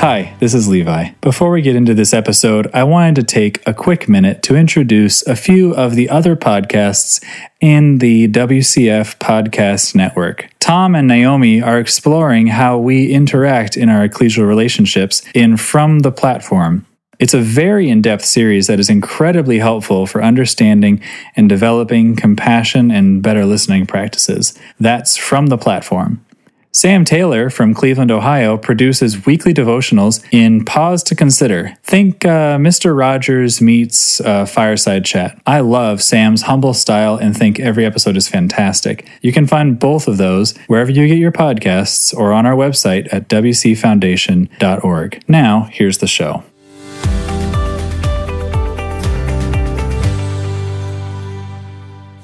Hi, this is Levi. Before we get into this episode, I wanted to take a quick minute to introduce a few of the other podcasts in the WCF Podcast Network. Tom and Naomi are exploring how we interact in our ecclesial relationships in From the Platform. It's a very in depth series that is incredibly helpful for understanding and developing compassion and better listening practices. That's From the Platform. Sam Taylor from Cleveland, Ohio, produces weekly devotionals in Pause to Consider. Think uh, Mr. Rogers meets uh, Fireside Chat. I love Sam's humble style and think every episode is fantastic. You can find both of those wherever you get your podcasts or on our website at wcfoundation.org. Now, here's the show.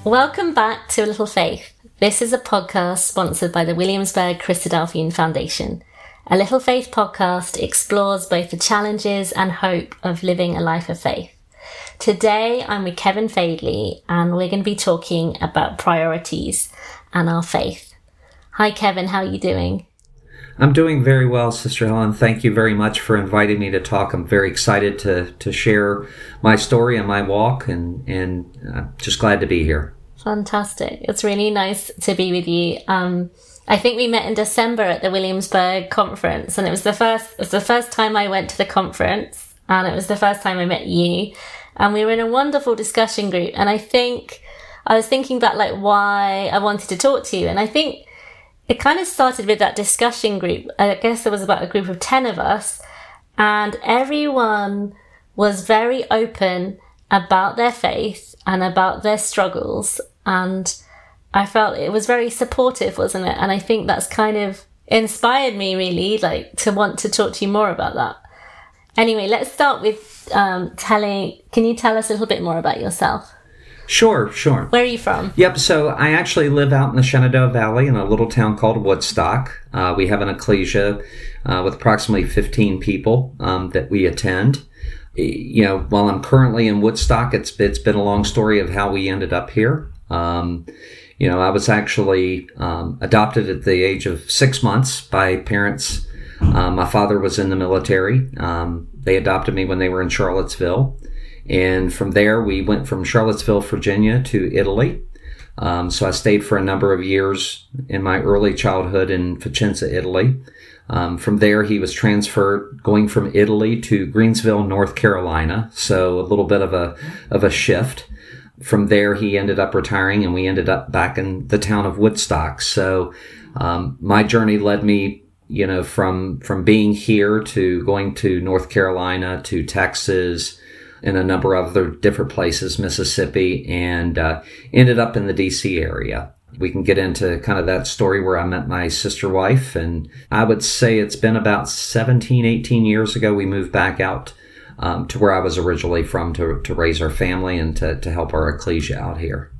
Welcome back to A Little Faith. This is a podcast sponsored by the Williamsburg Christadelphian Foundation. A Little Faith podcast explores both the challenges and hope of living a life of faith. Today I'm with Kevin Fadely and we're going to be talking about priorities and our faith. Hi Kevin, how are you doing? I'm doing very well, Sister Helen. Thank you very much for inviting me to talk. I'm very excited to, to share my story and my walk and, and I'm just glad to be here. Fantastic. It's really nice to be with you. Um, I think we met in December at the Williamsburg conference and it was the first, it was the first time I went to the conference and it was the first time I met you and we were in a wonderful discussion group. And I think I was thinking about like why I wanted to talk to you. And I think it kind of started with that discussion group. I guess there was about a group of 10 of us and everyone was very open about their faith and about their struggles and I felt it was very supportive, wasn't it? And I think that's kind of inspired me really, like to want to talk to you more about that. Anyway, let's start with um, telling. Can you tell us a little bit more about yourself? Sure, sure. Where are you from? Yep. So I actually live out in the Shenandoah Valley in a little town called Woodstock. Uh, we have an ecclesia uh, with approximately 15 people um, that we attend. You know, while I'm currently in Woodstock, it's it's been a long story of how we ended up here. Um, you know, I was actually um, adopted at the age of six months by parents. Um, my father was in the military. Um, they adopted me when they were in Charlottesville. And from there, we went from Charlottesville, Virginia to Italy. Um, so I stayed for a number of years in my early childhood in Vicenza, Italy. Um, from there, he was transferred, going from Italy to Greensville, North Carolina. So a little bit of a of a shift from there, he ended up retiring, and we ended up back in the town of Woodstock. So um, my journey led me, you know, from from being here to going to North Carolina to Texas and a number of other different places, Mississippi, and uh, ended up in the D.C. area. We can get into kind of that story where I met my sister wife, and I would say it's been about 17, 18 years ago we moved back out um, to where I was originally from to, to raise our family and to, to help our ecclesia out here.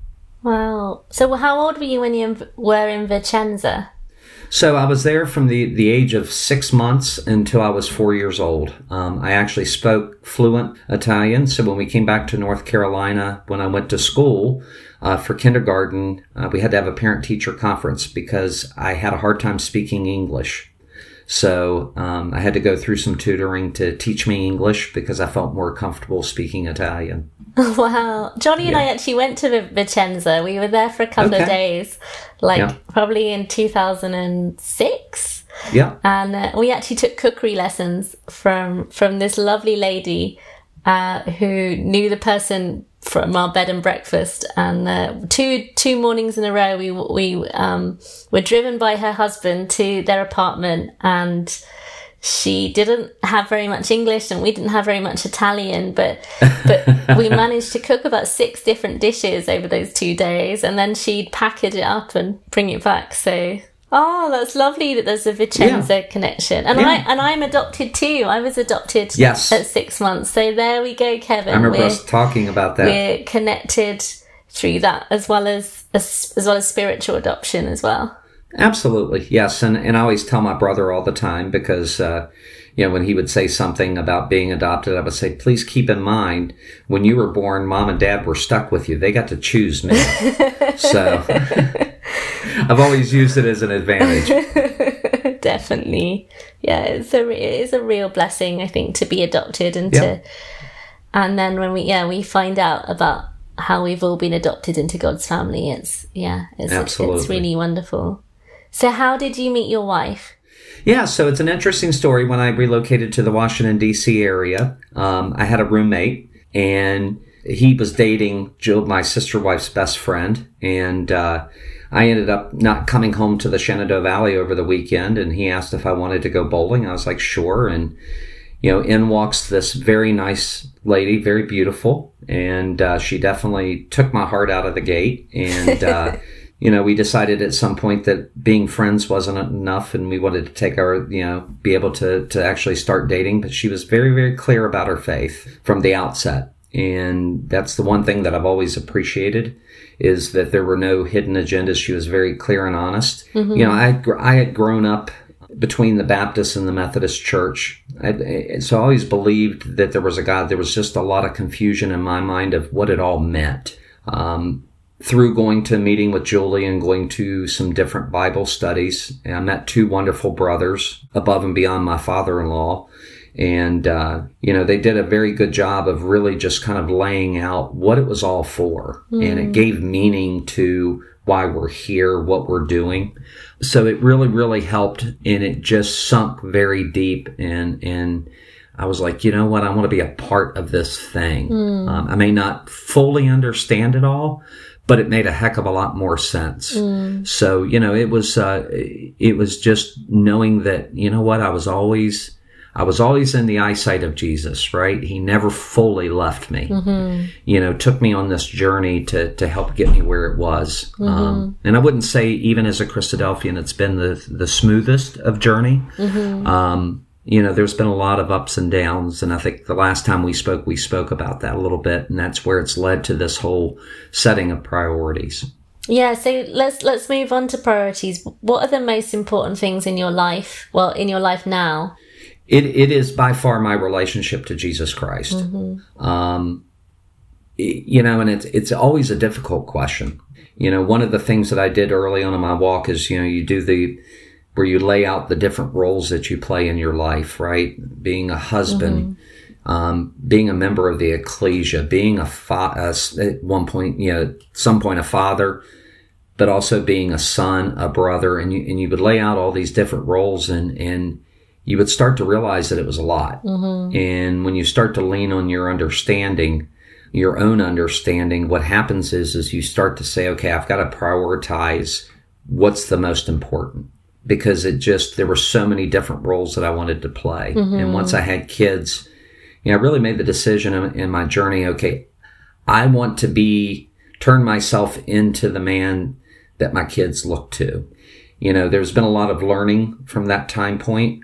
Wow. So, how old were you when you were in Vicenza? So I was there from the, the age of six months until I was four years old. Um, I actually spoke fluent Italian. So when we came back to North Carolina, when I went to school uh, for kindergarten, uh, we had to have a parent teacher conference because I had a hard time speaking English. So um, I had to go through some tutoring to teach me English because I felt more comfortable speaking Italian. Wow. Johnny and. I actually went to Vicenza. We were there for a couple okay. of days, like yeah. probably in 2006. Yeah. And uh, we actually took cookery lessons from from this lovely lady uh, who knew the person from our bed and breakfast. And uh, two two mornings in a row, we we um, were driven by her husband to their apartment, and she didn't have very much English, and we didn't have very much Italian. But but we managed to cook about six different dishes over those two days, and then she'd package it up and bring it back. So Oh, that's lovely that there's a Vicenza yeah. connection. And yeah. I and I'm adopted too. I was adopted yes. at six months. So there we go, Kevin. I remember we're, us talking about that. We're connected through that as well as, as as well as spiritual adoption as well. Absolutely, yes. And and I always tell my brother all the time because uh, you know, when he would say something about being adopted, I would say, please keep in mind when you were born, mom and dad were stuck with you. They got to choose me. so I've always used it as an advantage. definitely. Yeah, it's a it is a real blessing, I think, to be adopted and Yeah. to, and then when we yeah we find out about how we've all been adopted into God's family, it's yeah, it's it's really wonderful. So, how did you meet your wife? Yeah, so it's an interesting story. When I relocated to the Washington, D.C. area, um, I had a roommate, and he was dating Jill, my sister wife's best friend. And uh, I ended up not coming home to the Shenandoah Valley over the weekend, and he asked if I wanted to go bowling. I was like, sure. And, you know, in walks this very nice lady, very beautiful, and uh, she definitely took my heart out of the gate. And, uh, you know, we decided at some point that being friends wasn't enough and we wanted to take our, you know, be able to, to actually start dating. But she was very, very clear about her faith from the outset. And that's the one thing that I've always appreciated is that there were no hidden agendas. She was very clear and honest. You know, I, I had grown up between the Baptist and the Methodist church. I, so I always believed that there was a God. There was just a lot of confusion in my mind of what it all meant. Um, through going to a meeting with Julie and going to some different Bible studies, and I met two wonderful brothers above and beyond my father-in-law. And, uh, you know, they did a very good job of really just kind of laying out what it was all for. And it gave meaning to why we're here, what we're doing. So it really, really helped and it just sunk very deep and, and, I was like, you know what? I want to be a part of this thing. Um, I may not fully understand it all, but it made a heck of a lot more sense. So, you know, it was, uh, it was just knowing that, you know what? I was always, I was always in the eyesight of Jesus, right? He never fully left me. You know, took me on this journey to, to help get me where it was. Um, and I wouldn't say even as a Christadelphian, it's been the, the smoothest of journey. Um, you know, there's been a lot of ups and downs. And I think the last time we spoke, we spoke about that a little bit. And that's where it's led to this whole setting of priorities. Yeah, so let's let's move on to priorities. What are the most important things in your life? Well, in your life now. It, it is by far my relationship to Jesus Christ. Um, you know, and it's, it's always a difficult question. You know, one of the things that I did early on in my walk is, you know, you do the, where you lay out the different roles that you play in your life, right? Being a husband, um, being a member of the ecclesia, being a fa- at one point, you know, some point a father, but also being a son, a brother, and you and you would lay out all these different roles, and and you would start to realize that it was a lot. Mm-hmm. And when you start to lean on your understanding, your own understanding, what happens is is you start to say, okay, I've got to prioritize what's the most important because it just there were so many different roles that I wanted to play. And mm-hmm. once I had kids, you know, I really made the decision in, in my journey, okay, I want to be turn myself into the man that my kids look to. You know, there's been a lot of learning from that time point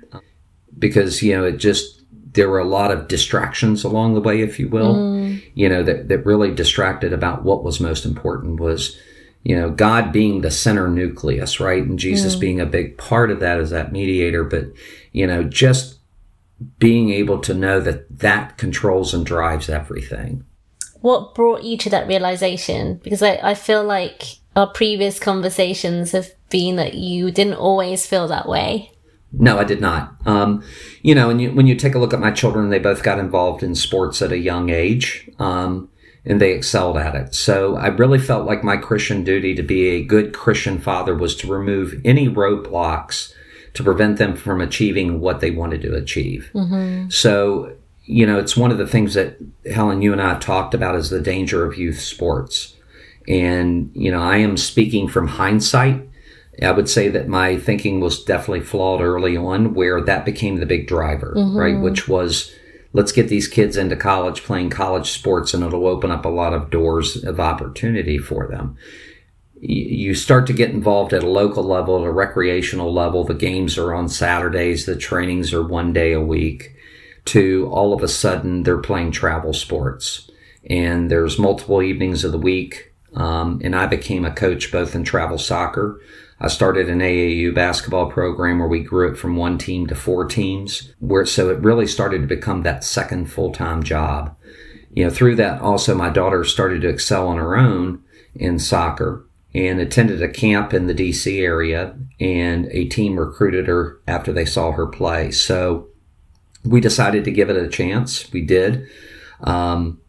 because, you know, it just there were a lot of distractions along the way, if you will, mm. you know, that, that really distracted about what was most important was, you know, God being the center nucleus, right? And Jesus mm. being a big part of that as that mediator. But, you know, just being able to know that that controls and drives everything. What brought you to that realization? Because I, I feel like our previous conversations have been that you didn't always feel that way. No, I did not. Um, you know, and you, when you take a look at my children, they both got involved in sports at a young age, um, and they excelled at it. So I really felt like my Christian duty to be a good Christian father was to remove any roadblocks to prevent them from achieving what they wanted to achieve. So, you know, it's one of the things that Helen, you and I talked about is the danger of youth sports. And, you know, I am speaking from hindsight. I would say that my thinking was definitely flawed early on, where that became the big driver, right? Which was let's get these kids into college playing college sports and it'll open up a lot of doors of opportunity for them. You start to get involved at a local level, at a recreational level. The games are on Saturdays, the trainings are one day a week, to all of a sudden they're playing travel sports. And there's multiple evenings of the week. Um, and I became a coach both in travel soccer. I started an AAU basketball program where we grew it from one team to four teams, where so it really started to become that second full time job. You know, through that also my daughter started to excel on her own in soccer and attended a camp in the DC area and a team recruited her after they saw her play. So we decided to give it a chance. We did. Um,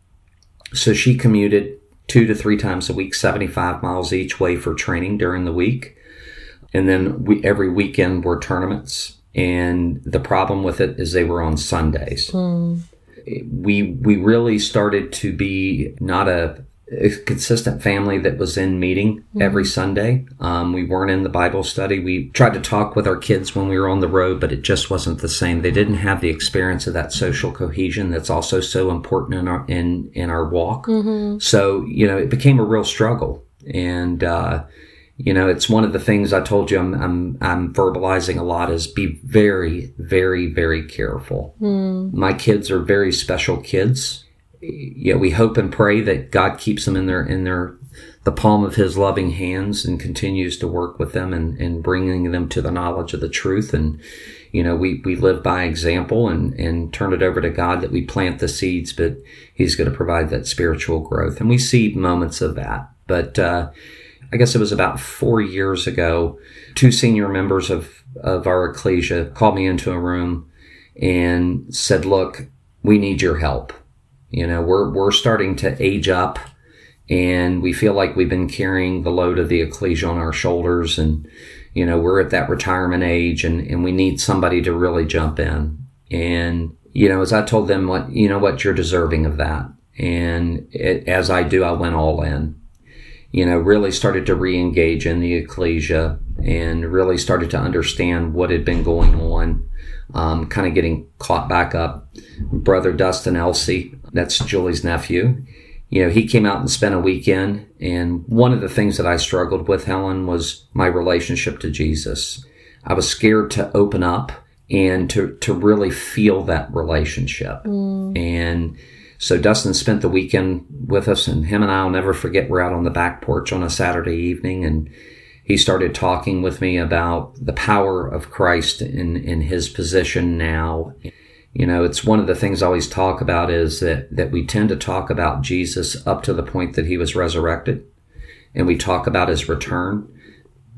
so she commuted two to three times a week, 75 miles each way for training during the week. And then we, every weekend were tournaments. And the problem with it is they were on Sundays. Mm. We, we really started to be not a a consistent family that was in meeting mm-hmm. every Sunday. Um, we weren't in the Bible study. We tried to talk with our kids when we were on the road, but it just wasn't the same. They didn't have the experience of that social cohesion that's also so important in our in in our walk. Mm-hmm. So you know, it became a real struggle, and uh, you know, it's one of the things I told you I'm I'm, I'm verbalizing a lot is be very very very careful. Mm. My kids are very special kids yeah, we hope and pray that God keeps them in their in their the palm of His loving hands and continues to work with them and, and bringing them to the knowledge of the truth. And you know, we we live by example and and turn it over to God that we plant the seeds, but He's going to provide that spiritual growth, and we see moments of that. But uh, I guess it was about four years ago, two senior members of of our ecclesia called me into a room and said, "Look, we need your help." You know, we're, we're starting to age up and we feel like we've been carrying the load of the ecclesia on our shoulders and, you know, we're at that retirement age and, and we need somebody to really jump in. And, you know, as I told them what, you know what, you're deserving of that. And it, as I do, I went all in, you know, really started to re-engage in the ecclesia and really started to understand what had been going on. Um, kind of getting caught back up. Brother Dustin Elsie, that's Julie's nephew. You know, he came out and spent a weekend. And one of the things that I struggled with, Helen, was my relationship to Jesus. I was scared to open up and to, to really feel that relationship. Mm. And so Dustin spent the weekend with us, and him and I'll never forget. We're out on the back porch on a Saturday evening, and he started talking with me about the power of Christ in, in his position now you know, it's one of the things I always talk about is that, that we tend to talk about Jesus up to the point that he was resurrected and we talk about his return,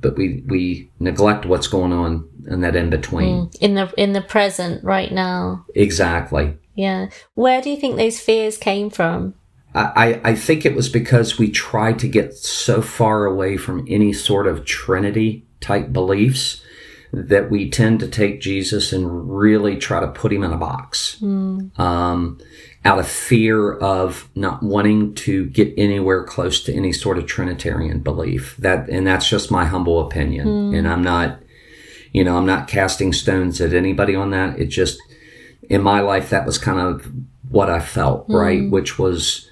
but we, we neglect what's going on in that in between. Mm, in the, in the present right now. Exactly. Yeah. Where do you think those fears came from? I, I think it was because we tried to get so far away from any sort of Trinity type beliefs that we tend to take Jesus and really try to put him in a box. Mm. Um, out of fear of not wanting to get anywhere close to any sort of Trinitarian belief. That, and that's just my humble opinion. Mm. And I'm not, you know, I'm not casting stones at anybody on that. It just, in my life, that was kind of what I felt, mm. right? Which was,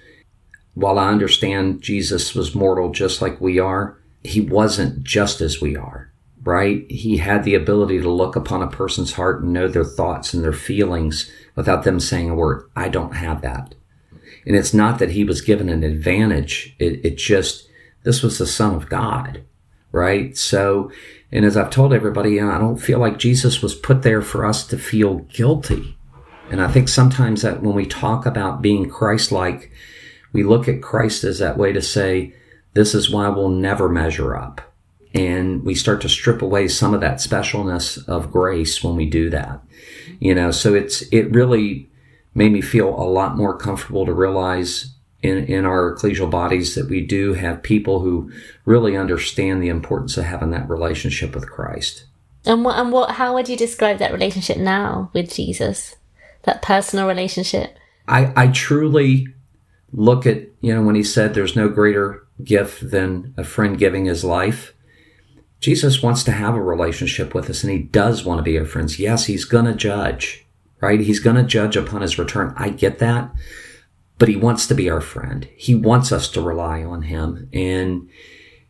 while I understand Jesus was mortal just like we are, he wasn't just as we are right? He had the ability to look upon a person's heart and know their thoughts and their feelings without them saying a word. I don't have that. And it's not that he was given an advantage. It, it just, this was the son of God, right? So, and as I've told everybody, I don't feel like Jesus was put there for us to feel guilty. And I think sometimes that when we talk about being Christ-like, we look at Christ as that way to say, this is why we'll never measure up. And we start to strip away some of that specialness of grace when we do that. You know so it's it really made me feel a lot more comfortable to realize in in our ecclesial bodies that we do have people who really understand the importance of having that relationship with Christ. And what and what how would you describe that relationship now with Jesus that personal relationship I I truly look at you know when he said there's no greater gift than a friend giving his life Jesus wants to have a relationship with us and he does want to be our friends. Yes, he's going to judge, right? He's going to judge upon his return. I get that, but he wants to be our friend. He wants us to rely on him. And,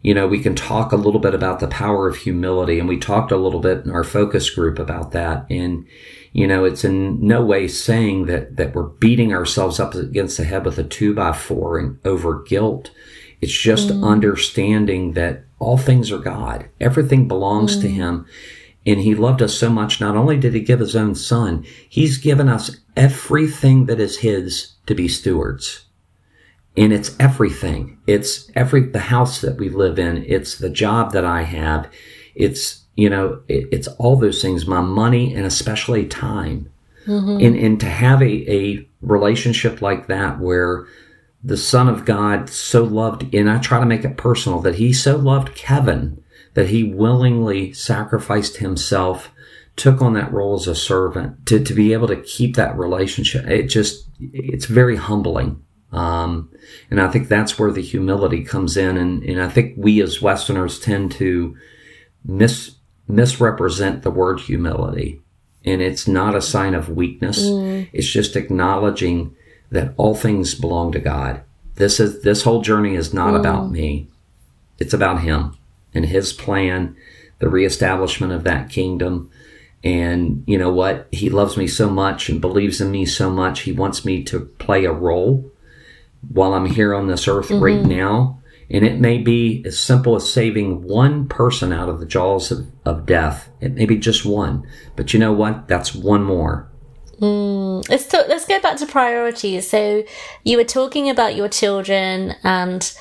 you know, we can talk a little bit about the power of humility and we talked a little bit in our focus group about that. And, you know, it's in no way saying that, that we're beating ourselves up against the head with a two by four and over guilt. It's just mm. understanding that all things are God. Everything belongs mm. to Him. And He loved us so much. Not only did He give His own Son, He's given us everything that is His to be stewards. And it's everything. It's every, the house that we live in. It's the job that I have. It's you know, it, it's all those things, my money and especially time. And, and to have a, a relationship like that where the Son of God so loved, and I try to make it personal, that he so loved Kevin that he willingly sacrificed himself, took on that role as a servant to, to be able to keep that relationship. It just, it's very humbling. Um, and I think that's where the humility comes in. And, and I think we as Westerners tend to mis, misrepresent the word humility. And it's not a sign of weakness. Mm. It's just acknowledging that all things belong to God. This is, this whole journey is not mm. about me. It's about him and his plan, the reestablishment of that kingdom. And you know what? He loves me so much and believes in me so much. He wants me to play a role while I'm here on this earth right mm-hmm. now. And it may be as simple as saving one person out of the jaws of, of death. It may be just one. But you know what? That's one more. Hmm. Let's talk, let's go back to priorities. So you were talking about your children and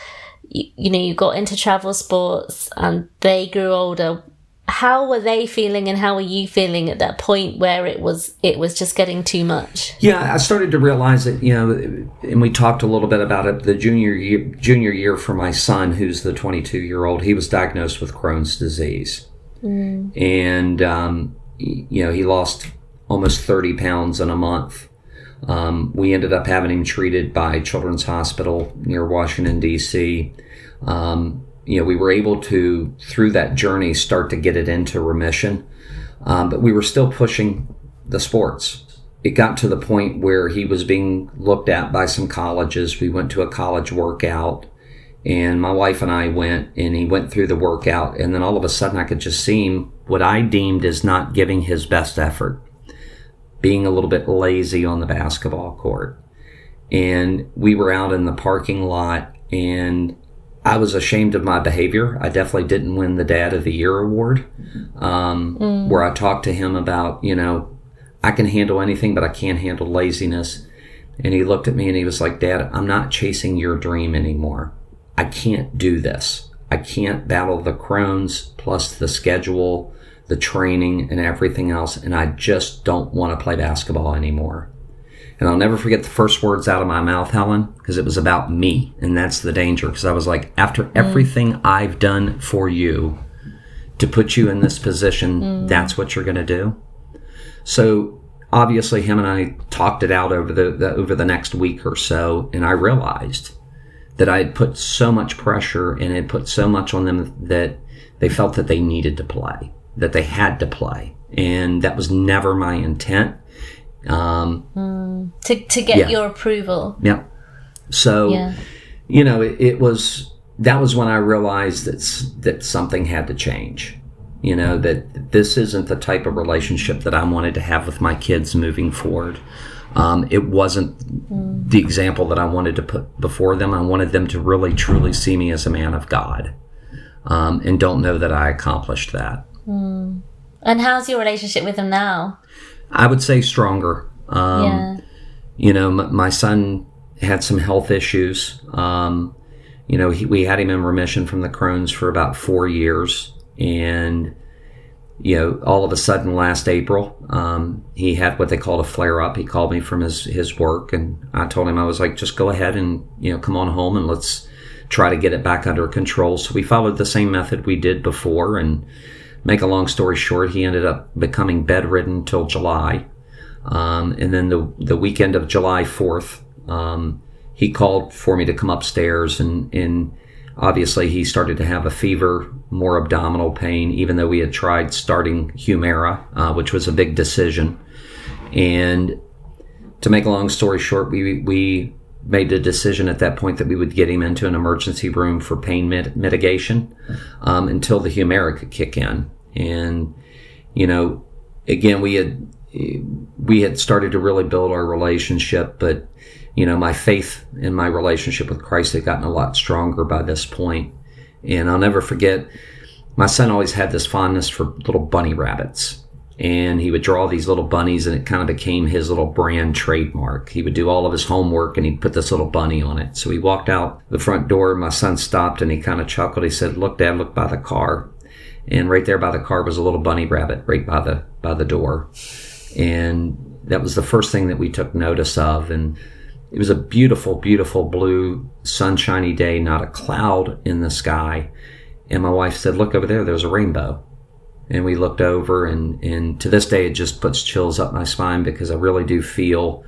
you, you know you got into travel sports and they grew older. How were they feeling and how were you feeling at that point where it was it was just getting too much? Yeah, I started to realize that you know, and we talked a little bit about it. The junior year, junior year for my son, who's the 22 year old, he was diagnosed with Crohn's disease, and um, you know he lost almost 30 pounds in a month. Um, we ended up having him treated by Children's Hospital near Washington D.C. Um, you know, we were able to through that journey start to get it into remission, um, but we were still pushing the sports it got to the point where he was being looked at by some colleges. We went to a college workout and my wife and I went and he went through the workout and then all of a sudden I could just see him what I deemed as not giving his best effort, being a little bit lazy on the basketball court. And we were out in the parking lot and I was ashamed of my behavior. I definitely didn't win the Dad of the Year award, um, where I talked to him about, you know, I can handle anything, but I can't handle laziness. And he looked at me and he was like, Dad, I'm not chasing your dream anymore. I can't do this. I can't battle the Crohn's plus the schedule, the training, and everything else. And I just don't want to play basketball anymore. And I'll never forget the first words out of my mouth, Helen, because it was about me. And that's the danger. Because I was like, after mm. everything I've done for you to put you in this position, mm. that's what you're going to do. So obviously, him and I talked it out over the, the over the next week or so, and I realized that I had put so much pressure and had put so much on them that they felt that they needed to play, that they had to play, and that was never my intent. Um, To to get Yeah. your approval. yeah. So Yeah. you know, it, it was that was when I realized that that something had to change. You know that this isn't the type of relationship that I wanted to have with my kids moving forward. Um, it wasn't the example that I wanted to put before them. I wanted them to really truly see me as a man of God, um, and don't know that I accomplished that. Mm. And how's your relationship with them now? I would say stronger. Um, yeah. you know, m- my son had some health issues. Um, you know, he, we had him in remission from the Crohn's for about four years. And, you know, all of a sudden last April, um, he had what they called a flare up. He called me from his, his work and I told him, I was like, just go ahead and, you know, come on home and let's try to get it back under control. So we followed the same method we did before. And make a long story short, he ended up becoming bedridden till July. Um, and then the the weekend of July fourth, um, he called for me to come upstairs, and and obviously he started to have a fever, more abdominal pain, even though we had tried starting Humira, uh, which was a big decision. And to make a long story short, we we made a decision at that point that we would get him into an emergency room for pain mit- mitigation um, until the Humira could kick in. And you know, again, we had we had started to really build our relationship, but you know, my faith in my relationship with Christ had gotten a lot stronger by this point. And I'll never forget, my son always had this fondness for little bunny rabbits. And he would draw these little bunnies, and it kind of became his little brand trademark. He would do all of his homework and he'd put this little bunny on it. So he walked out the front door. My son stopped and he kind of chuckled. He said, Look, Dad, look by the car. and right there by the car was a little bunny rabbit right by the by the door, and that was the first thing that we took notice of, and it was a beautiful, beautiful blue, sunshiny day, not a cloud in the sky. And my wife said, "Look over there, there's a rainbow." And we looked over, and and to this day, it just puts chills up my spine because I really do feel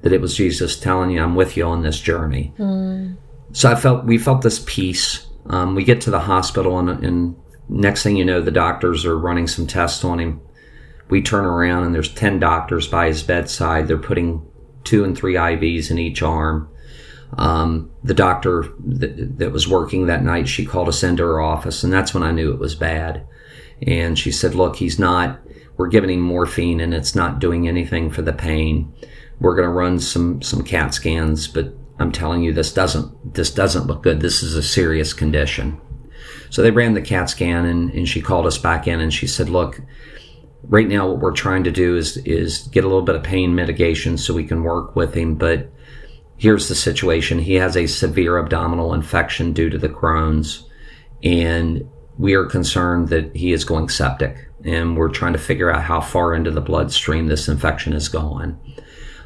that it was Jesus telling you, "I'm with you on this journey." Mm. So I felt we felt this peace. Um, we get to the hospital, and, and next thing you know, the doctors are running some tests on him. We turn around, and there's ten doctors by his bedside. They're putting two and three IVs in each arm. Um, the doctor that, that, was working that night, she called us into her office, and that's when I knew it was bad. And she said, "Look, he's not. We're giving him morphine, and it's not doing anything for the pain. We're going to run some some CAT scans, but I'm telling you, this doesn't this doesn't look good. This is a serious condition." So they ran the CAT scan, and, and she called us back in, and she said, "Look." right now what we're trying to do is is get a little bit of pain mitigation so we can work with him but here's the situation he has a severe abdominal infection due to the crohn's and we are concerned that he is going septic and we're trying to figure out how far into the bloodstream this infection is going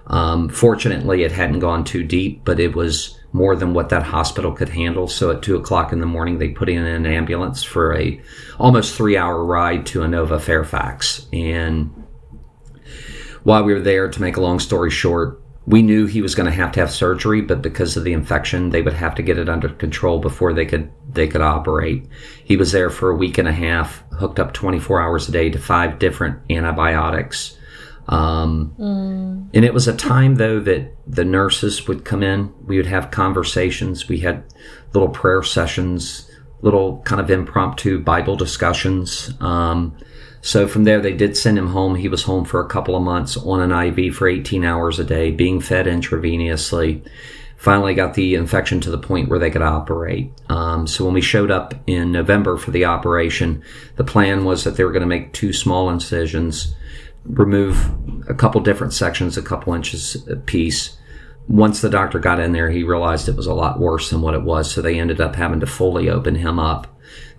um, fortunately it hadn't gone too deep but it was more than what that hospital could handle. So at two o'clock in the morning, they put in an ambulance for a almost three hour ride to Inova Fairfax. And while we were there, to make a long story short, we knew he was going to have to have surgery, but because of the infection, they would have to get it under control before they could they could operate. He was there for a week and a half, hooked up 24 hours a day to five different antibiotics. Um, mm. And it was a time, though, that the nurses would come in. We would have conversations. We had little prayer sessions, little kind of impromptu Bible discussions. Um, so from there, they did send him home. He was home for a couple of months on an IV for 18 hours a day, being fed intravenously. Finally, got the infection to the point where they could operate. Um, so when we showed up in November for the operation, the plan was that they were going to make two small incisions remove a couple different sections, a couple inches a piece. Once the doctor got in there, he realized it was a lot worse than what it was, so they ended up having to fully open him up.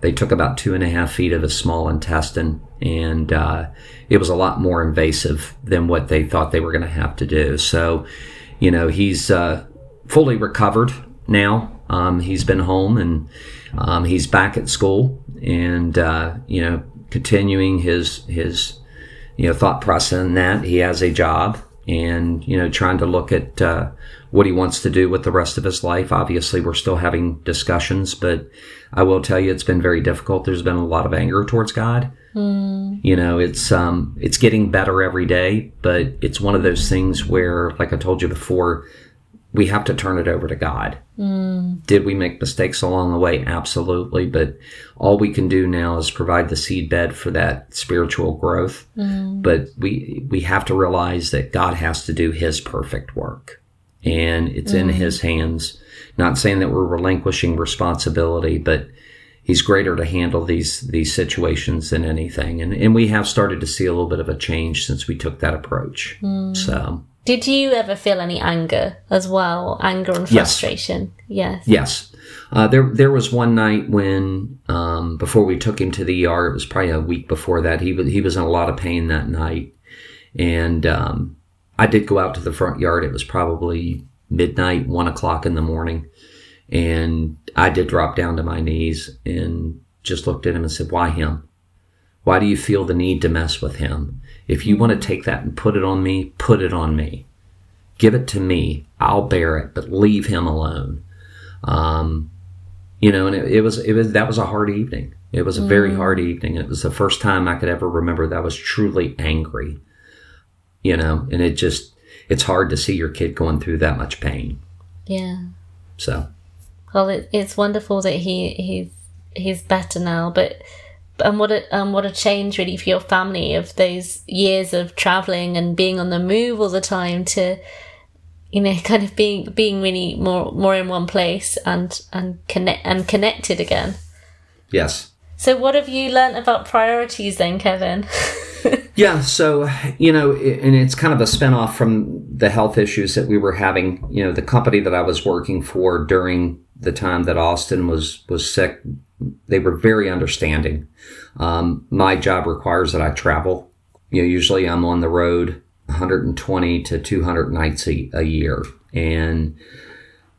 They took about two and a half feet of his small intestine, and uh, it was a lot more invasive than what they thought they were going to have to do. So, you know, he's uh, fully recovered now. Um, he's been home and um, he's back at school, and uh, you know, continuing his his you know thought process in that he has a job and you know trying to look at uh, what he wants to do with the rest of his life obviously we're still having discussions but i will tell you it's been very difficult there's been a lot of anger towards god mm. you know it's um it's getting better every day but it's one of those things where like i told you before we have to turn it over to God. Mm. Did we make mistakes along the way? Absolutely. But all we can do now is provide the seed bed for that spiritual growth. Mm. But we, we have to realize that God has to do his perfect work and it's mm. in his hands. Not saying that we're relinquishing responsibility, but he's greater to handle these, these situations than anything. And, and we have started to see a little bit of a change since we took that approach. Mm. So did you ever feel any anger as well? Anger and frustration? Yes. Yes. yes. Uh, there, there was one night when, um, before we took him to the ER, it was probably a week before that. He was, he was in a lot of pain that night. And, um, I did go out to the front yard. It was probably midnight, one o'clock in the morning. And I did drop down to my knees and just looked at him and said, why him? Why do you feel the need to mess with him? If you want to take that and put it on me, put it on me. Give it to me. I'll bear it, but leave him alone. Um, you know, and it, it, was, it was, that was a hard evening. It was a mm. very hard evening. It was the first time I could ever remember that I was truly angry, you know, and it just, it's hard to see your kid going through that much pain. Yeah. So. Well, it, it's wonderful that he, he's, he's better now, but and what a um, what a change really for your family of those years of traveling and being on the move all the time to you know kind of being being really more more in one place and and connect and connected again. Yes. So what have you learned about priorities then kevin? Yeah so you know and it's kind of a spinoff from the health issues that we were having you know the company that i was working for during the time that austin was was sick they were very understanding Um, my job requires that I travel. You know, usually I'm on the road 120 to 200 nights a, a year. And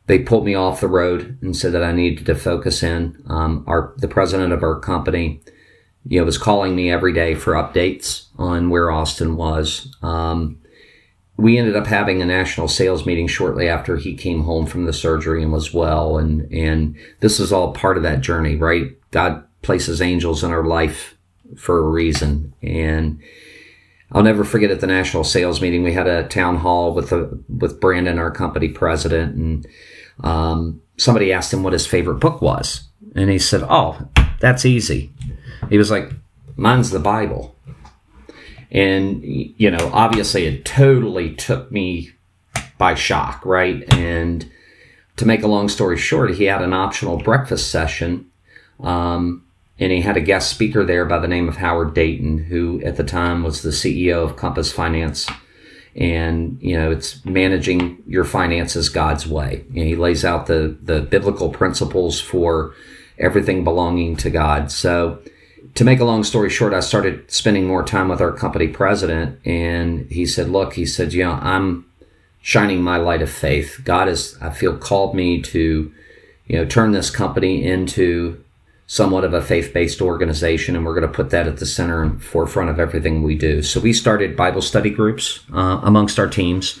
they pulled me off the road and said that I needed to focus in. Um, our the president of our company, you know, was calling me every day for updates on where Austin was. Um, we ended up having a national sales meeting shortly after he came home from the surgery and was well, and and this is all part of that journey, right? God places angels in our life for a reason, and I'll never forget at the national sales meeting we had a town hall with the with Brandon, our company president, and um, somebody asked him what his favorite book was. And he said, Oh, that's easy. He was like, Mine's the Bible. And, you know, obviously it totally took me by shock, right? And to make a long story short, he had an optional breakfast session. Um, and he had a guest speaker there by the name of Howard Dayton, who at the time was the CEO of Compass Finance and you know it's managing your finances God's way. Know, he lays out the the biblical principles for everything belonging to God. So to make a long story short, I started spending more time with our company president, and he said, "Look," he said, "You know, I'm shining my light of faith. God has, I feel, called me to, you know, turn this company into somewhat of a faith-based organization and we're going to put that at the center and forefront of everything we do. So we started bible study groups uh, amongst our teams.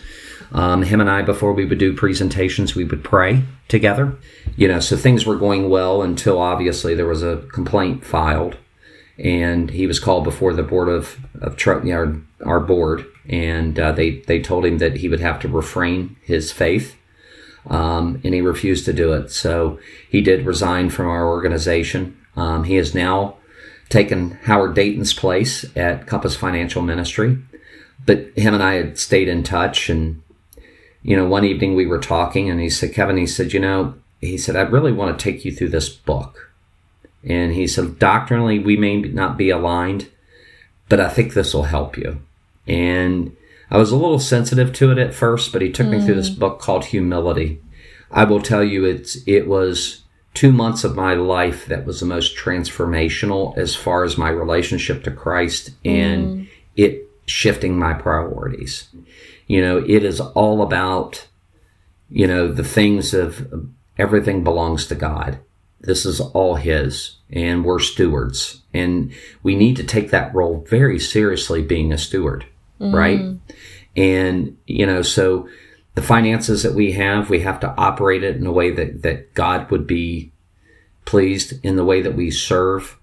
Um, him and i before we would do presentations we would pray together. You know so things were going well until obviously there was a complaint filed and he was called before the board of, of our, our board and uh, they, they told him that he would have to refrain his faith um, and he refused to do it. So he did resign from our organization. Um, he has now taken Howard Dayton's place at Compass Financial Ministry, but him and I had stayed in touch. And, you know, one evening we were talking and he said, Kevin, he said, you know, he said, I really want to take you through this book. And he said, doctrinally, we may not be aligned, but I think this will help you. And I was a little sensitive to it at first, but he took mm. me through this mm. book called Humility. I will tell you, it's it was two months of my life that was the most transformational as far as my relationship to Christ and mm. it shifting my priorities. You know, it is all about, you know, the things of everything belongs to God. This is all His, and we're stewards. And we need to take that role very seriously, being a steward mm. right? And, you know, so the finances that we have, we have to operate it in a way that, that God would be pleased in the way that we serve.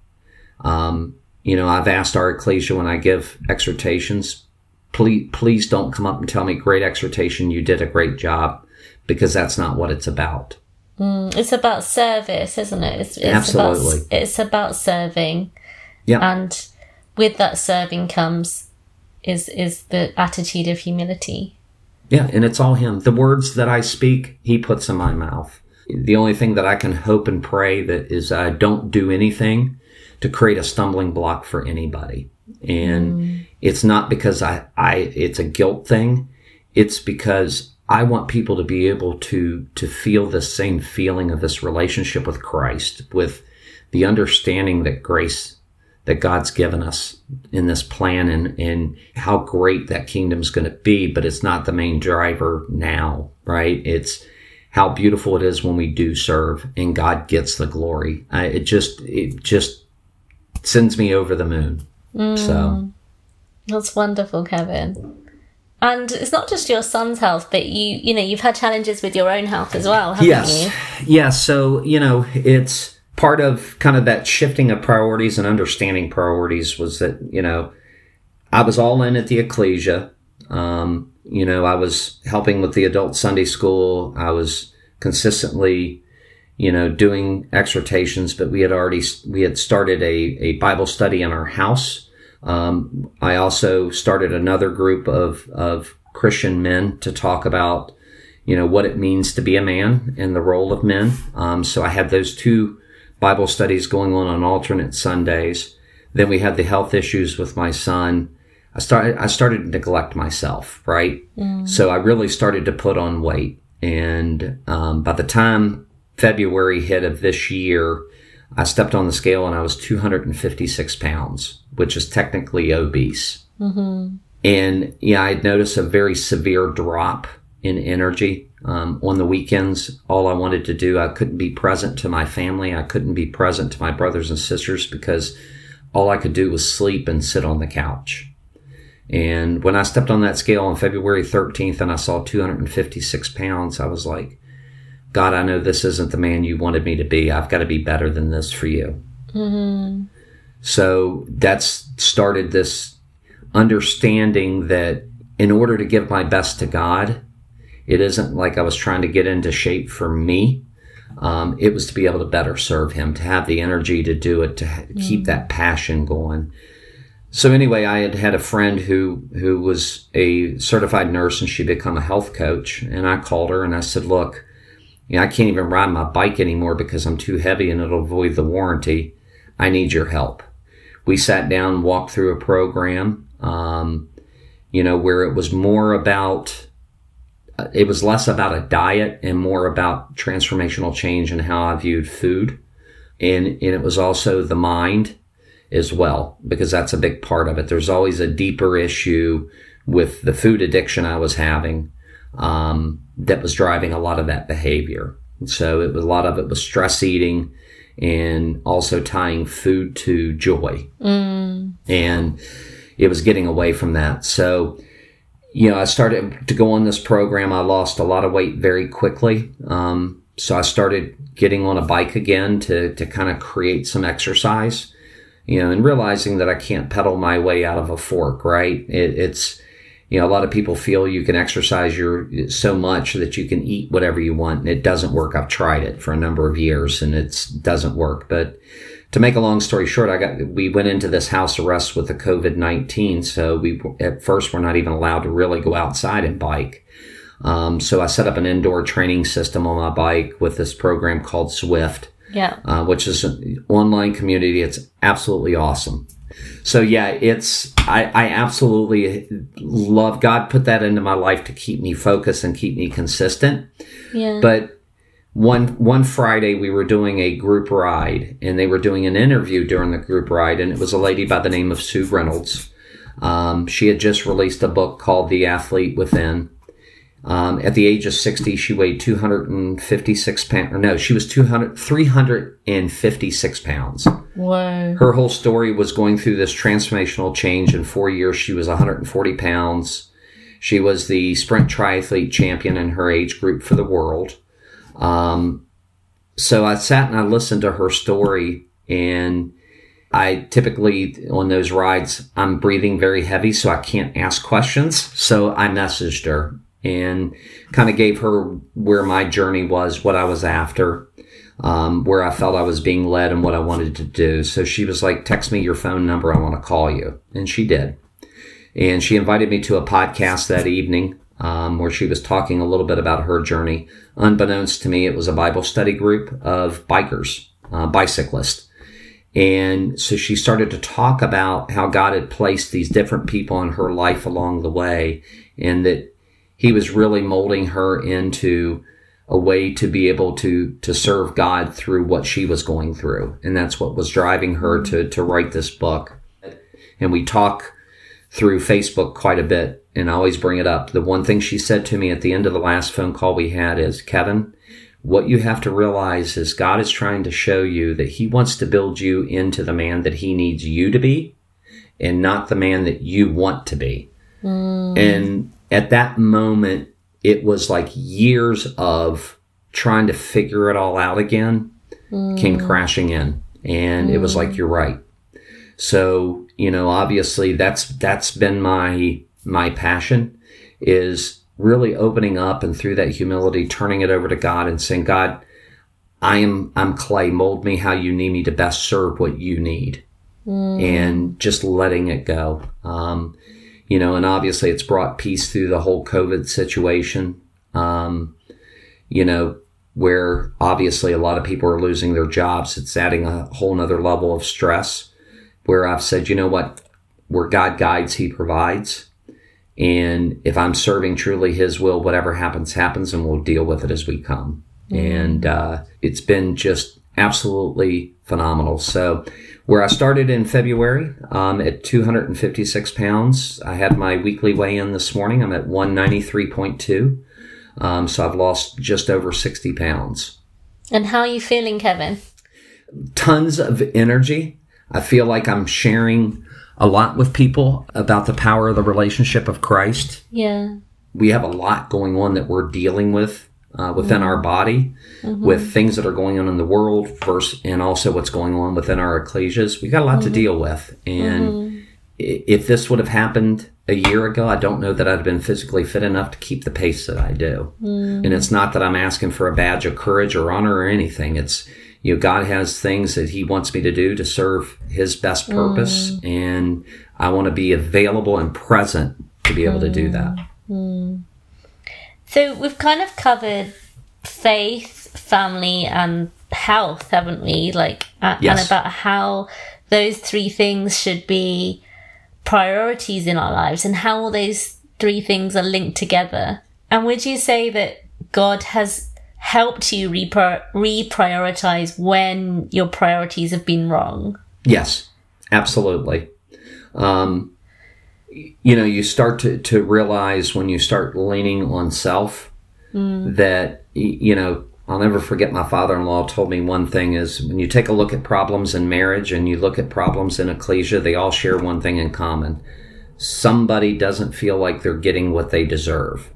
Um, you know, I've asked our ecclesia when I give exhortations, please, please don't come up and tell me great exhortation. You did a great job because that's not what it's about. Mm, it's about service, isn't it? It's, it's Absolutely. About, it's about serving. Yeah. And with that serving comes is is the attitude of humility. Yeah, and it's all him. The words that I speak, he puts in my mouth. The only thing that I can hope and pray that is I don't do anything to create a stumbling block for anybody. And mm. it's not because I, I it's a guilt thing. It's because I want people to be able to to feel the same feeling of this relationship with Christ, with the understanding that grace that God's given us in this plan and, and how great that kingdom's going to be, but it's not the main driver now, right? It's how beautiful it is when we do serve and God gets the glory. I, it just, it just sends me over the moon. Mm, so that's wonderful, Kevin. And it's not just your son's health, but you, you know, you've had challenges with your own health as well, haven't yes. you? Yes. So, you know, it's, part of kind of that shifting of priorities and understanding priorities was that you know I was all in at the ecclesia. Um, you know, I was helping with the adult Sunday school. I was consistently, you know, doing exhortations, but we had already we had started a a Bible study in our house. Um, I also started another group of of Christian men to talk about, you know, what it means to be a man and the role of men. Um, so I had those two Bible studies going on on alternate Sundays. Then we had the health issues with my son. I started, I started to neglect myself, right? Mm. So I really started to put on weight. And, um, by the time February hit of this year, I stepped on the scale and I was 256 pounds, which is technically obese. Mm-hmm. And yeah, I noticed a very severe drop in energy. Um, on the weekends, all I wanted to do, I couldn't be present to my family. I couldn't be present to my brothers and sisters because all I could do was sleep and sit on the couch. And when I stepped on that scale on February 13th and I saw 256 pounds, I was like, God, I know this isn't the man you wanted me to be. I've got to be better than this for you. Mm-hmm. So that's started this understanding that in order to give my best to God, it isn't like I was trying to get into shape for me. Um, it was to be able to better serve Him, to have the energy to do it, to mm-hmm. keep that passion going. So anyway, I had had a friend who who was a certified nurse, and she become a health coach. And I called her and I said, "Look, you know, I can't even ride my bike anymore because I'm too heavy and it'll void the warranty. I need your help." We sat down, walked through a program, um, you know, where it was more about, uh, it was less about a diet and more about transformational change and how I viewed food. And, and it was also the mind as well, because that's a big part of it. There's always a deeper issue with the food addiction I was having um, that was driving a lot of that behavior. So it was a lot of it was stress eating and also tying food to joy. Mm. And it was getting away from that. So, you know, I started to go on this program. I lost a lot of weight very quickly. Um, so I started getting on a bike again to, to kind of create some exercise, you know, and realizing that I can't pedal my way out of a fork, right? It, it's, you know, a lot of people feel you can exercise your so much that you can eat whatever you want, and it doesn't work. I've tried it for a number of years, and it doesn't work. But to make a long story short, I got we went into this house arrest with the COVID nineteen, so we at first were not even allowed to really go outside and bike. Um, so I set up an indoor training system on my bike with this program called Zwift, yeah, uh, which is an online community. It's absolutely awesome. So yeah, it's I, I absolutely love God put that into my life to keep me focused and keep me consistent. Yeah. But one one Friday we were doing a group ride and they were doing an interview during the group ride and it was a lady by the name of Sue Reynolds. Um, she had just released a book called The Athlete Within um, at the age of 60, she weighed 256 pounds. Or no, she was 200, 356 pounds. Wow. Her whole story was going through this transformational change. In four years, she was 140 pounds. She was the sprint triathlete champion in her age group for the world. Um, so I sat and I listened to her story and I typically on those rides, I'm breathing very heavy, so I can't ask questions. So I messaged her and kind of gave her where my journey was, what I was after, um, where I felt I was being led and what I wanted to do. So she was like, text me your phone number. I want to call you. And she did. And she invited me to a podcast that evening um, where she was talking a little bit about her journey. Unbeknownst to me, it was a Bible study group of bikers, uh, bicyclists. And so she started to talk about how God had placed these different people in her life along the way and that he was really molding her into a way to be able to to serve God through what she was going through, and that's what was driving her to to write this book. And we talk through Facebook quite a bit, and I always bring it up. The one thing she said to me at the end of the last phone call we had is, Kevin, what you have to realize is God is trying to show you that He wants to build you into the man that He needs you to be, and not the man that you want to be. Mm. And at that moment, it was like years of trying to figure it all out again mm. came crashing in. And mm. it was like, you're right. So, you know, obviously that's, that's been my, my passion is really opening up and through that humility, turning it over to God and saying, God, I am, I'm clay. Mold me how you need me to best serve what you need. Mm. And just letting it go. Um, you know, and obviously it's brought peace through the whole COVID situation. Um, you know, where obviously a lot of people are losing their jobs. It's adding a whole nother level of stress where I've said, you know what, where God guides, he provides. And if I'm serving truly his will, whatever happens, happens and we'll deal with it as we come. Mm. And, uh, it's been just absolutely phenomenal. So, where I started in February um, at 256 pounds, I had my weekly weigh in this morning. I'm at 193.2. Um, so I've lost just over 60 pounds. And how are you feeling, Kevin? Tons of energy. I feel like I'm sharing a lot with people about the power of the relationship of Christ. Yeah. We have a lot going on that we're dealing with uh, within our body, mm-hmm. with things that are going on in the world, first, and also what's going on within our ecclesias. We got a lot mm-hmm. to deal with, and mm-hmm. if this would have happened a year ago, I don't know that I'd have been physically fit enough to keep the pace that I do. Mm. And it's not that I'm asking for a badge of courage or honor or anything. It's, you know, God has things that He wants me to do to serve His best purpose. Mm. And I want to be available and present to be able mm. to do that. So we've kind of covered faith, family, and health, haven't we? Like, yes. and about how those three things should be priorities in our lives and how all those three things are linked together. And would you say that God has helped you repri- reprioritize when your priorities have been wrong? Yes, absolutely. Um, you know, you start to, to realize when you start leaning on self mm. that, you know, I'll never forget my father in law told me one thing is when you take a look at problems in marriage and you look at problems in ecclesia, they all share one thing in common. Somebody doesn't feel like they're getting what they deserve.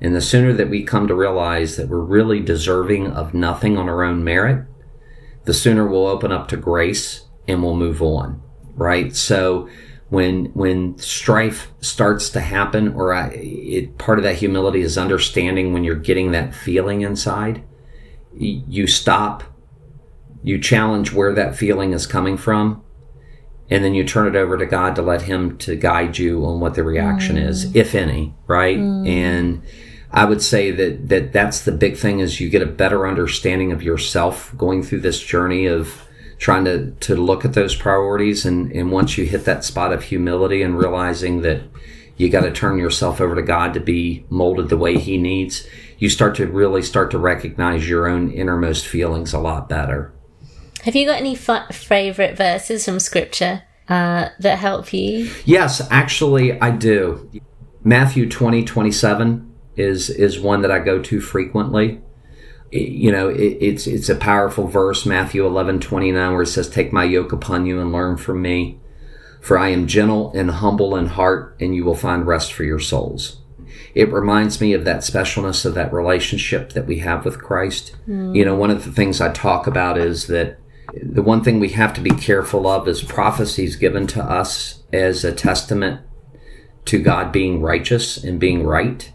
And the sooner that we come to realize that we're really deserving of nothing on our own merit, the sooner we'll open up to grace and we'll move on. Right? So when when strife starts to happen or I, it, part of that humility is understanding when you're getting that feeling inside you stop you challenge where that feeling is coming from and then you turn it over to god to let him to guide you on what the reaction mm. is if any right mm. and i would say that that that's the big thing is you get a better understanding of yourself going through this journey of trying to, to look at those priorities. And, and once you hit that spot of humility and realizing that you got to turn yourself over to God to be molded the way He needs, you start to really start to recognize your own innermost feelings a lot better. Have you got any f- favorite verses from Scripture uh, that help you? Yes, actually, I do. Matthew 20, 27 is, is one that I go to frequently you know, it, it's it's a powerful verse, Matthew eleven twenty nine, where it says, "Take my yoke upon you and learn from me, for I am gentle and humble in heart, and you will find rest for your souls." It reminds me of that specialness of that relationship that we have with Christ. Mm. You know, one of the things I talk about is that the one thing we have to be careful of is prophecies given to us as a testament to God being righteous and being right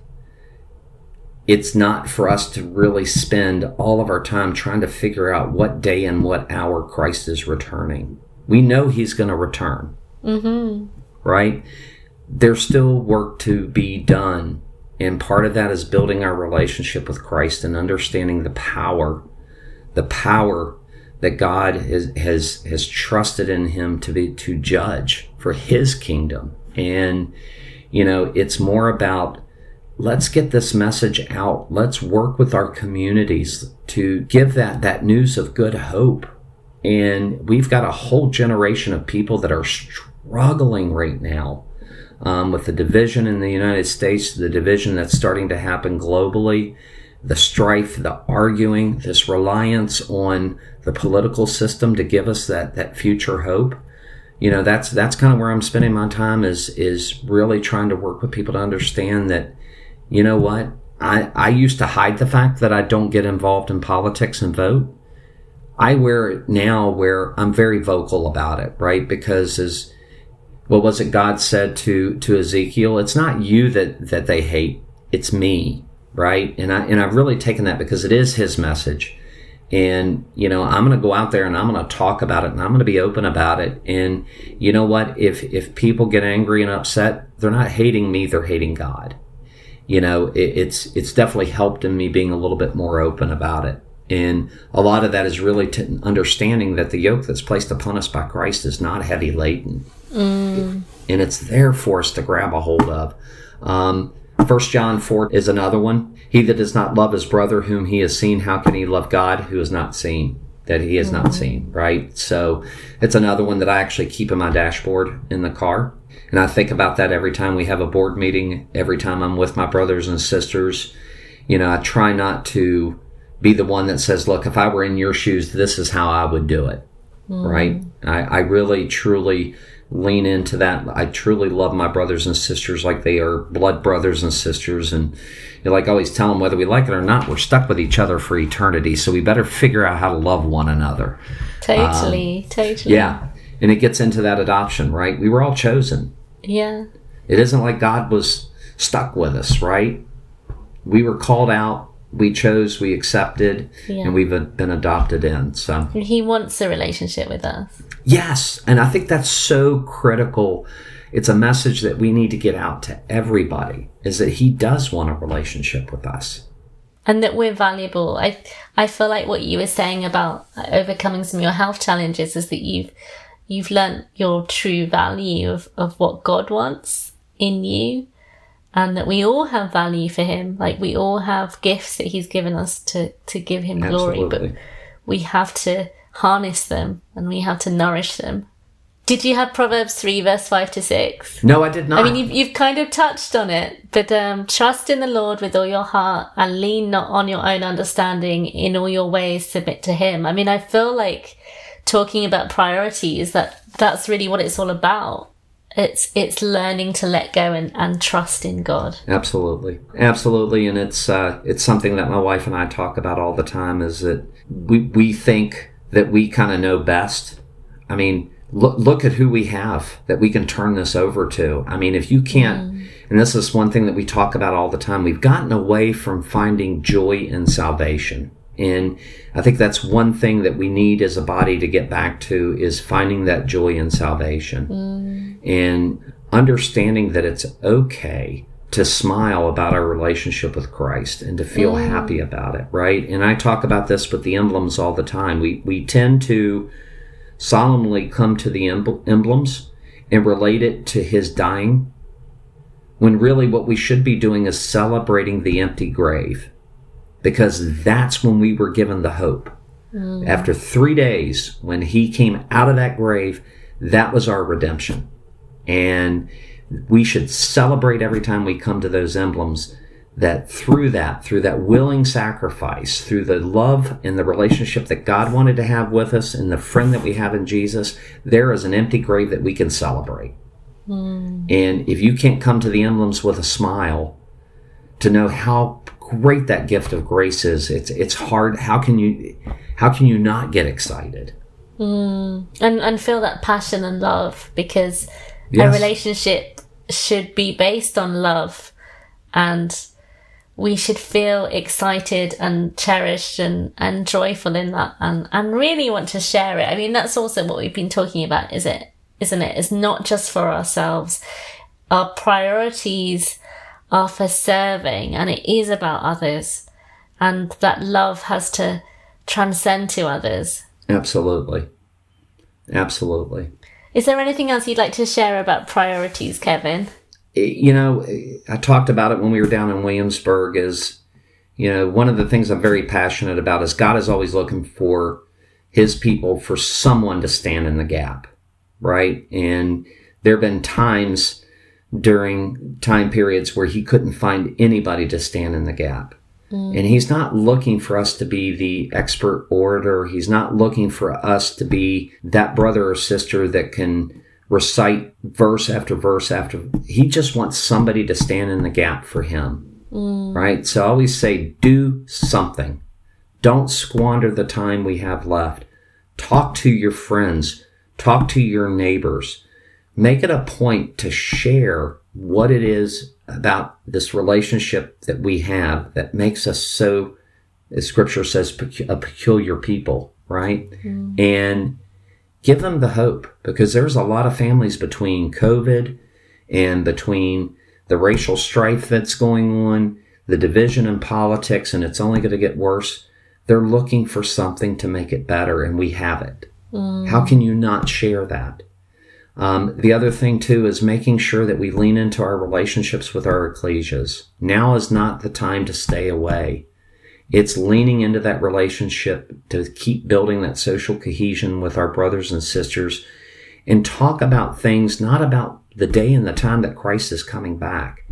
it's not for us to really spend all of our time trying to figure out what day and what hour Christ is returning. We know he's going to return. Mm-hmm. Right? There's still work to be done. And part of that is building our relationship with Christ and understanding the power, the power that God has, has, has trusted in him to be, to judge for his kingdom. And, you know, it's more about let's get this message out. Let's work with our communities to give that, that news of good hope. And we've got a whole generation of people that are struggling right now um, with the division in the United States, the division that's starting to happen globally, the strife, the arguing, this reliance on the political system to give us that, that future hope. You know, that's, that's kind of where I'm spending my time is, is really trying to work with people to understand that you know what? I, I used to hide the fact that I don't get involved in politics and vote. I wear it now where I'm very vocal about it, right? Because as what was it God said to to Ezekiel? It's not you that that they hate, it's me, right? And I and I've really taken that because it is his message. And you know, I'm going to go out there and I'm going to talk about it and I'm going to be open about it. And you know what? If if people get angry and upset, they're not hating me, they're hating God you know, it, it's it's definitely helped in me being a little bit more open about it. And a lot of that is really to understanding that the yoke that's placed upon us by Christ is not heavy laden, mm. and it's there for us to grab a hold of. Um, First John four is another one. He that does not love his brother whom he has seen, how can he love God who is not seen? that he has not seen, right? So it's another one that I actually keep in my dashboard in the car. And I think about that every time we have a board meeting, every time I'm with my brothers and sisters. You know, I try not to be the one that says, look, if I were in your shoes, this is how I would do it. Hmm. Right? I, I really, truly lean into that. I truly love my brothers and sisters like they are blood brothers and sisters. And you like I always tell them, whether we like it or not, we're stuck with each other for eternity. So we better figure out how to love one another. Totally, um, totally. Yeah. And it gets into that adoption, right? We were all chosen. Yeah. It isn't like God was stuck with us, right? We were called out, we chose, we accepted, Yeah. and we've been adopted in. So, He wants a relationship with us. yes. And I think that's so critical. It's a message that we need to get out to everybody is that He does want a relationship with us. and that we're valuable. I I feel like what you were saying about overcoming some of your health challenges is that you've you've learnt your true value of, of what God wants in you and that we all have value for him. Like we all have gifts that he's given us to, to give him glory, but we have to harness them and we have to nourish them. Did you have Proverbs 3 verse 5 to 6? No, I did not. I mean, you've, you've kind of touched on it, but um, trust in the Lord with all your heart and lean not on your own understanding. In all your ways, submit to Him. I mean, I feel like talking about priorities that that's really what it's all about. It's it's learning to let go and, and trust in God. Absolutely, absolutely, and it's uh, it's something that my wife and I talk about all the time. Is that we we think that we kind of know best. I mean, look look at who we have that we can turn this over to. I mean, if you can't, and this is one thing that we talk about all the time. We've gotten away from finding joy in salvation. And I think that's one thing that we need as a body to get back to is finding that joy in salvation mm. and understanding that it's okay to smile about our relationship with Christ and to feel mm. happy about it, right? And I talk about this with the emblems all the time. We we tend to solemnly come to the emblems and relate it to his dying when really what we should be doing is celebrating the empty grave because that's when we were given the hope. Mm. After three days, when he came out of that grave, that was our redemption. And we should celebrate every time we come to those emblems that through that, through that willing sacrifice, through the love and the relationship that God wanted to have with us and the friend that we have in Jesus, there is an empty grave that we can celebrate. Mm. And if you can't come to the emblems with a smile, to know how great that gift of grace is, it's it's hard. How can you how can you not get excited? Mm. and and feel that passion and love because a relationship should be based on love and we should feel excited and cherished and, and joyful in that and, and really want to share it. I mean that's also what we've been talking about, is it? Isn't it? It's not just for ourselves. Our priorities are for serving and it is about others. And that love has to transcend to others. Absolutely, absolutely. Is there anything else you'd like to share about priorities, Kevin? Eh, you know, I talked about it when we were down in Williamsburg. Is you know one of the things I'm very passionate about is God is always looking for His people for someone to stand in the gap, right? And there have been times during time periods where He couldn't find anybody to stand in the gap. Mm. And he's not looking for us to be the expert orator. He's not looking for us to be that brother or sister that can recite verse after verse after. He just wants somebody to stand in the gap for him. Mm. Right? So I always say, do something. Don't squander the time we have left. Talk to your friends. Talk to your neighbors. Make it a point to share what it is about this relationship that we have that makes us so, as scripture says, a peculiar people, right? Mm-hmm. And give them the hope because there's a lot of families between COVID and between the racial strife that's going on, the division in politics, and it's only going to get worse. They're looking for something to make it better, and we have it. Mm-hmm. How can you not share that? Um, the other thing too is making sure that we lean into our relationships with our ecclesias. Now is not the time to stay away. It's leaning into that relationship to keep building that social cohesion with our brothers and sisters and talk about things not about the day and the time that Christ is coming back.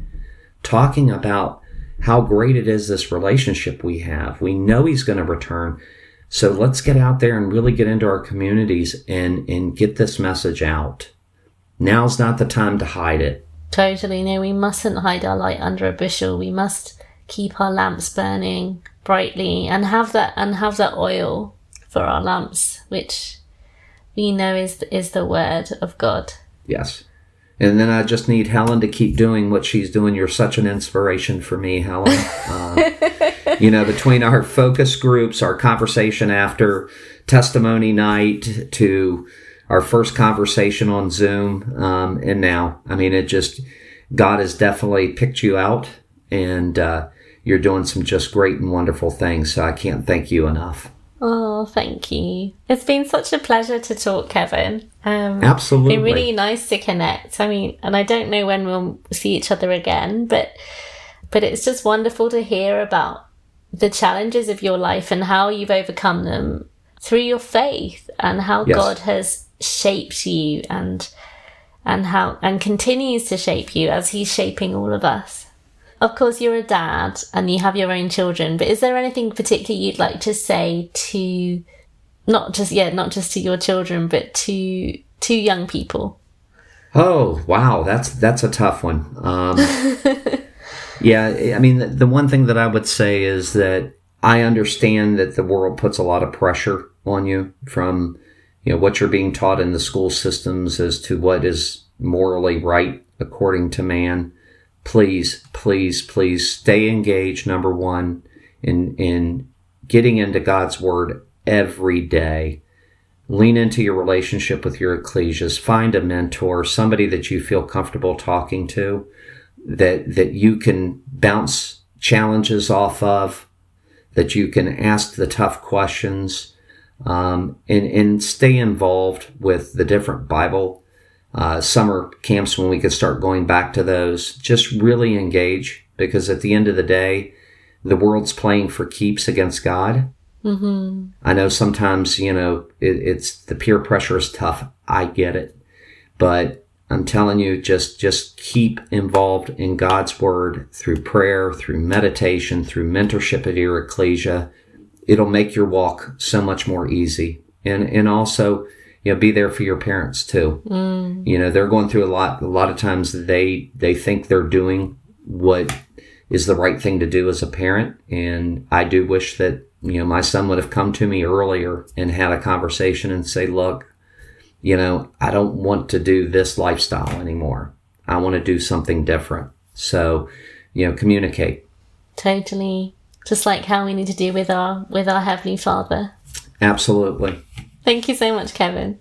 Talking about how great it is this relationship we have. We know he's going to return. So let's get out there and really get into our communities and, and get this message out. Now's not the time to hide it. Totally. No, we mustn't hide our light under a bushel. We must keep our lamps burning brightly and have that and have that oil for our lamps, which we know is is the word of God. Yes. And then I just need Helen to keep doing what she's doing. You're such an inspiration for me, Helen. Uh, you know, between our focus groups, our conversation after testimony night to our first conversation on Zoom, um, and now, I mean, it just, God has definitely picked you out and uh, you're doing some just great and wonderful things. So I can't thank you enough. Oh, thank you. It's been such a pleasure to talk, Kevin. Um, Absolutely. It's been really nice to connect. I mean, and I don't know when we'll see each other again, but but it's just wonderful to hear about the challenges of your life and how you've overcome them through your faith and how Yes. God has shaped you and and how and continues to shape you as he's shaping all of us. Of course, you're a dad and you have your own children, but is there anything particularly you'd like to say to not just yeah, not just to your children, but to to young people? Oh wow, that's that's a tough one. Um, yeah, I mean, the, the one thing that I would say is that I understand that the world puts a lot of pressure on you from you know what you're being taught in the school systems as to what is morally right according to man. Please, please, please stay engaged. Number one, in in getting into God's word every day lean into your relationship with your ecclesias find a mentor somebody that you feel comfortable talking to that that you can bounce challenges off of that you can ask the tough questions um, and and stay involved with the different bible uh, summer camps when we could start going back to those just really engage because at the end of the day the world's playing for keeps against god I know sometimes, you know, it, it's the peer pressure is tough. I get it. But I'm telling you, just, just keep involved in God's word through prayer, through meditation, through mentorship at your ecclesia. It'll make your walk so much more easy. And, and also, you know, be there for your parents too. Mm. You know, they're going through a lot, a lot of times they, they think they're doing what is the right thing to do as a parent. And I do wish that, you know, my son would have come to me earlier and had a conversation and say, look, you know, I don't want to do this lifestyle anymore. I want to do something different. So, you know, communicate. Totally. Just like how we need to do with our with our Heavenly Father. Absolutely. Thank you so much, Kevin.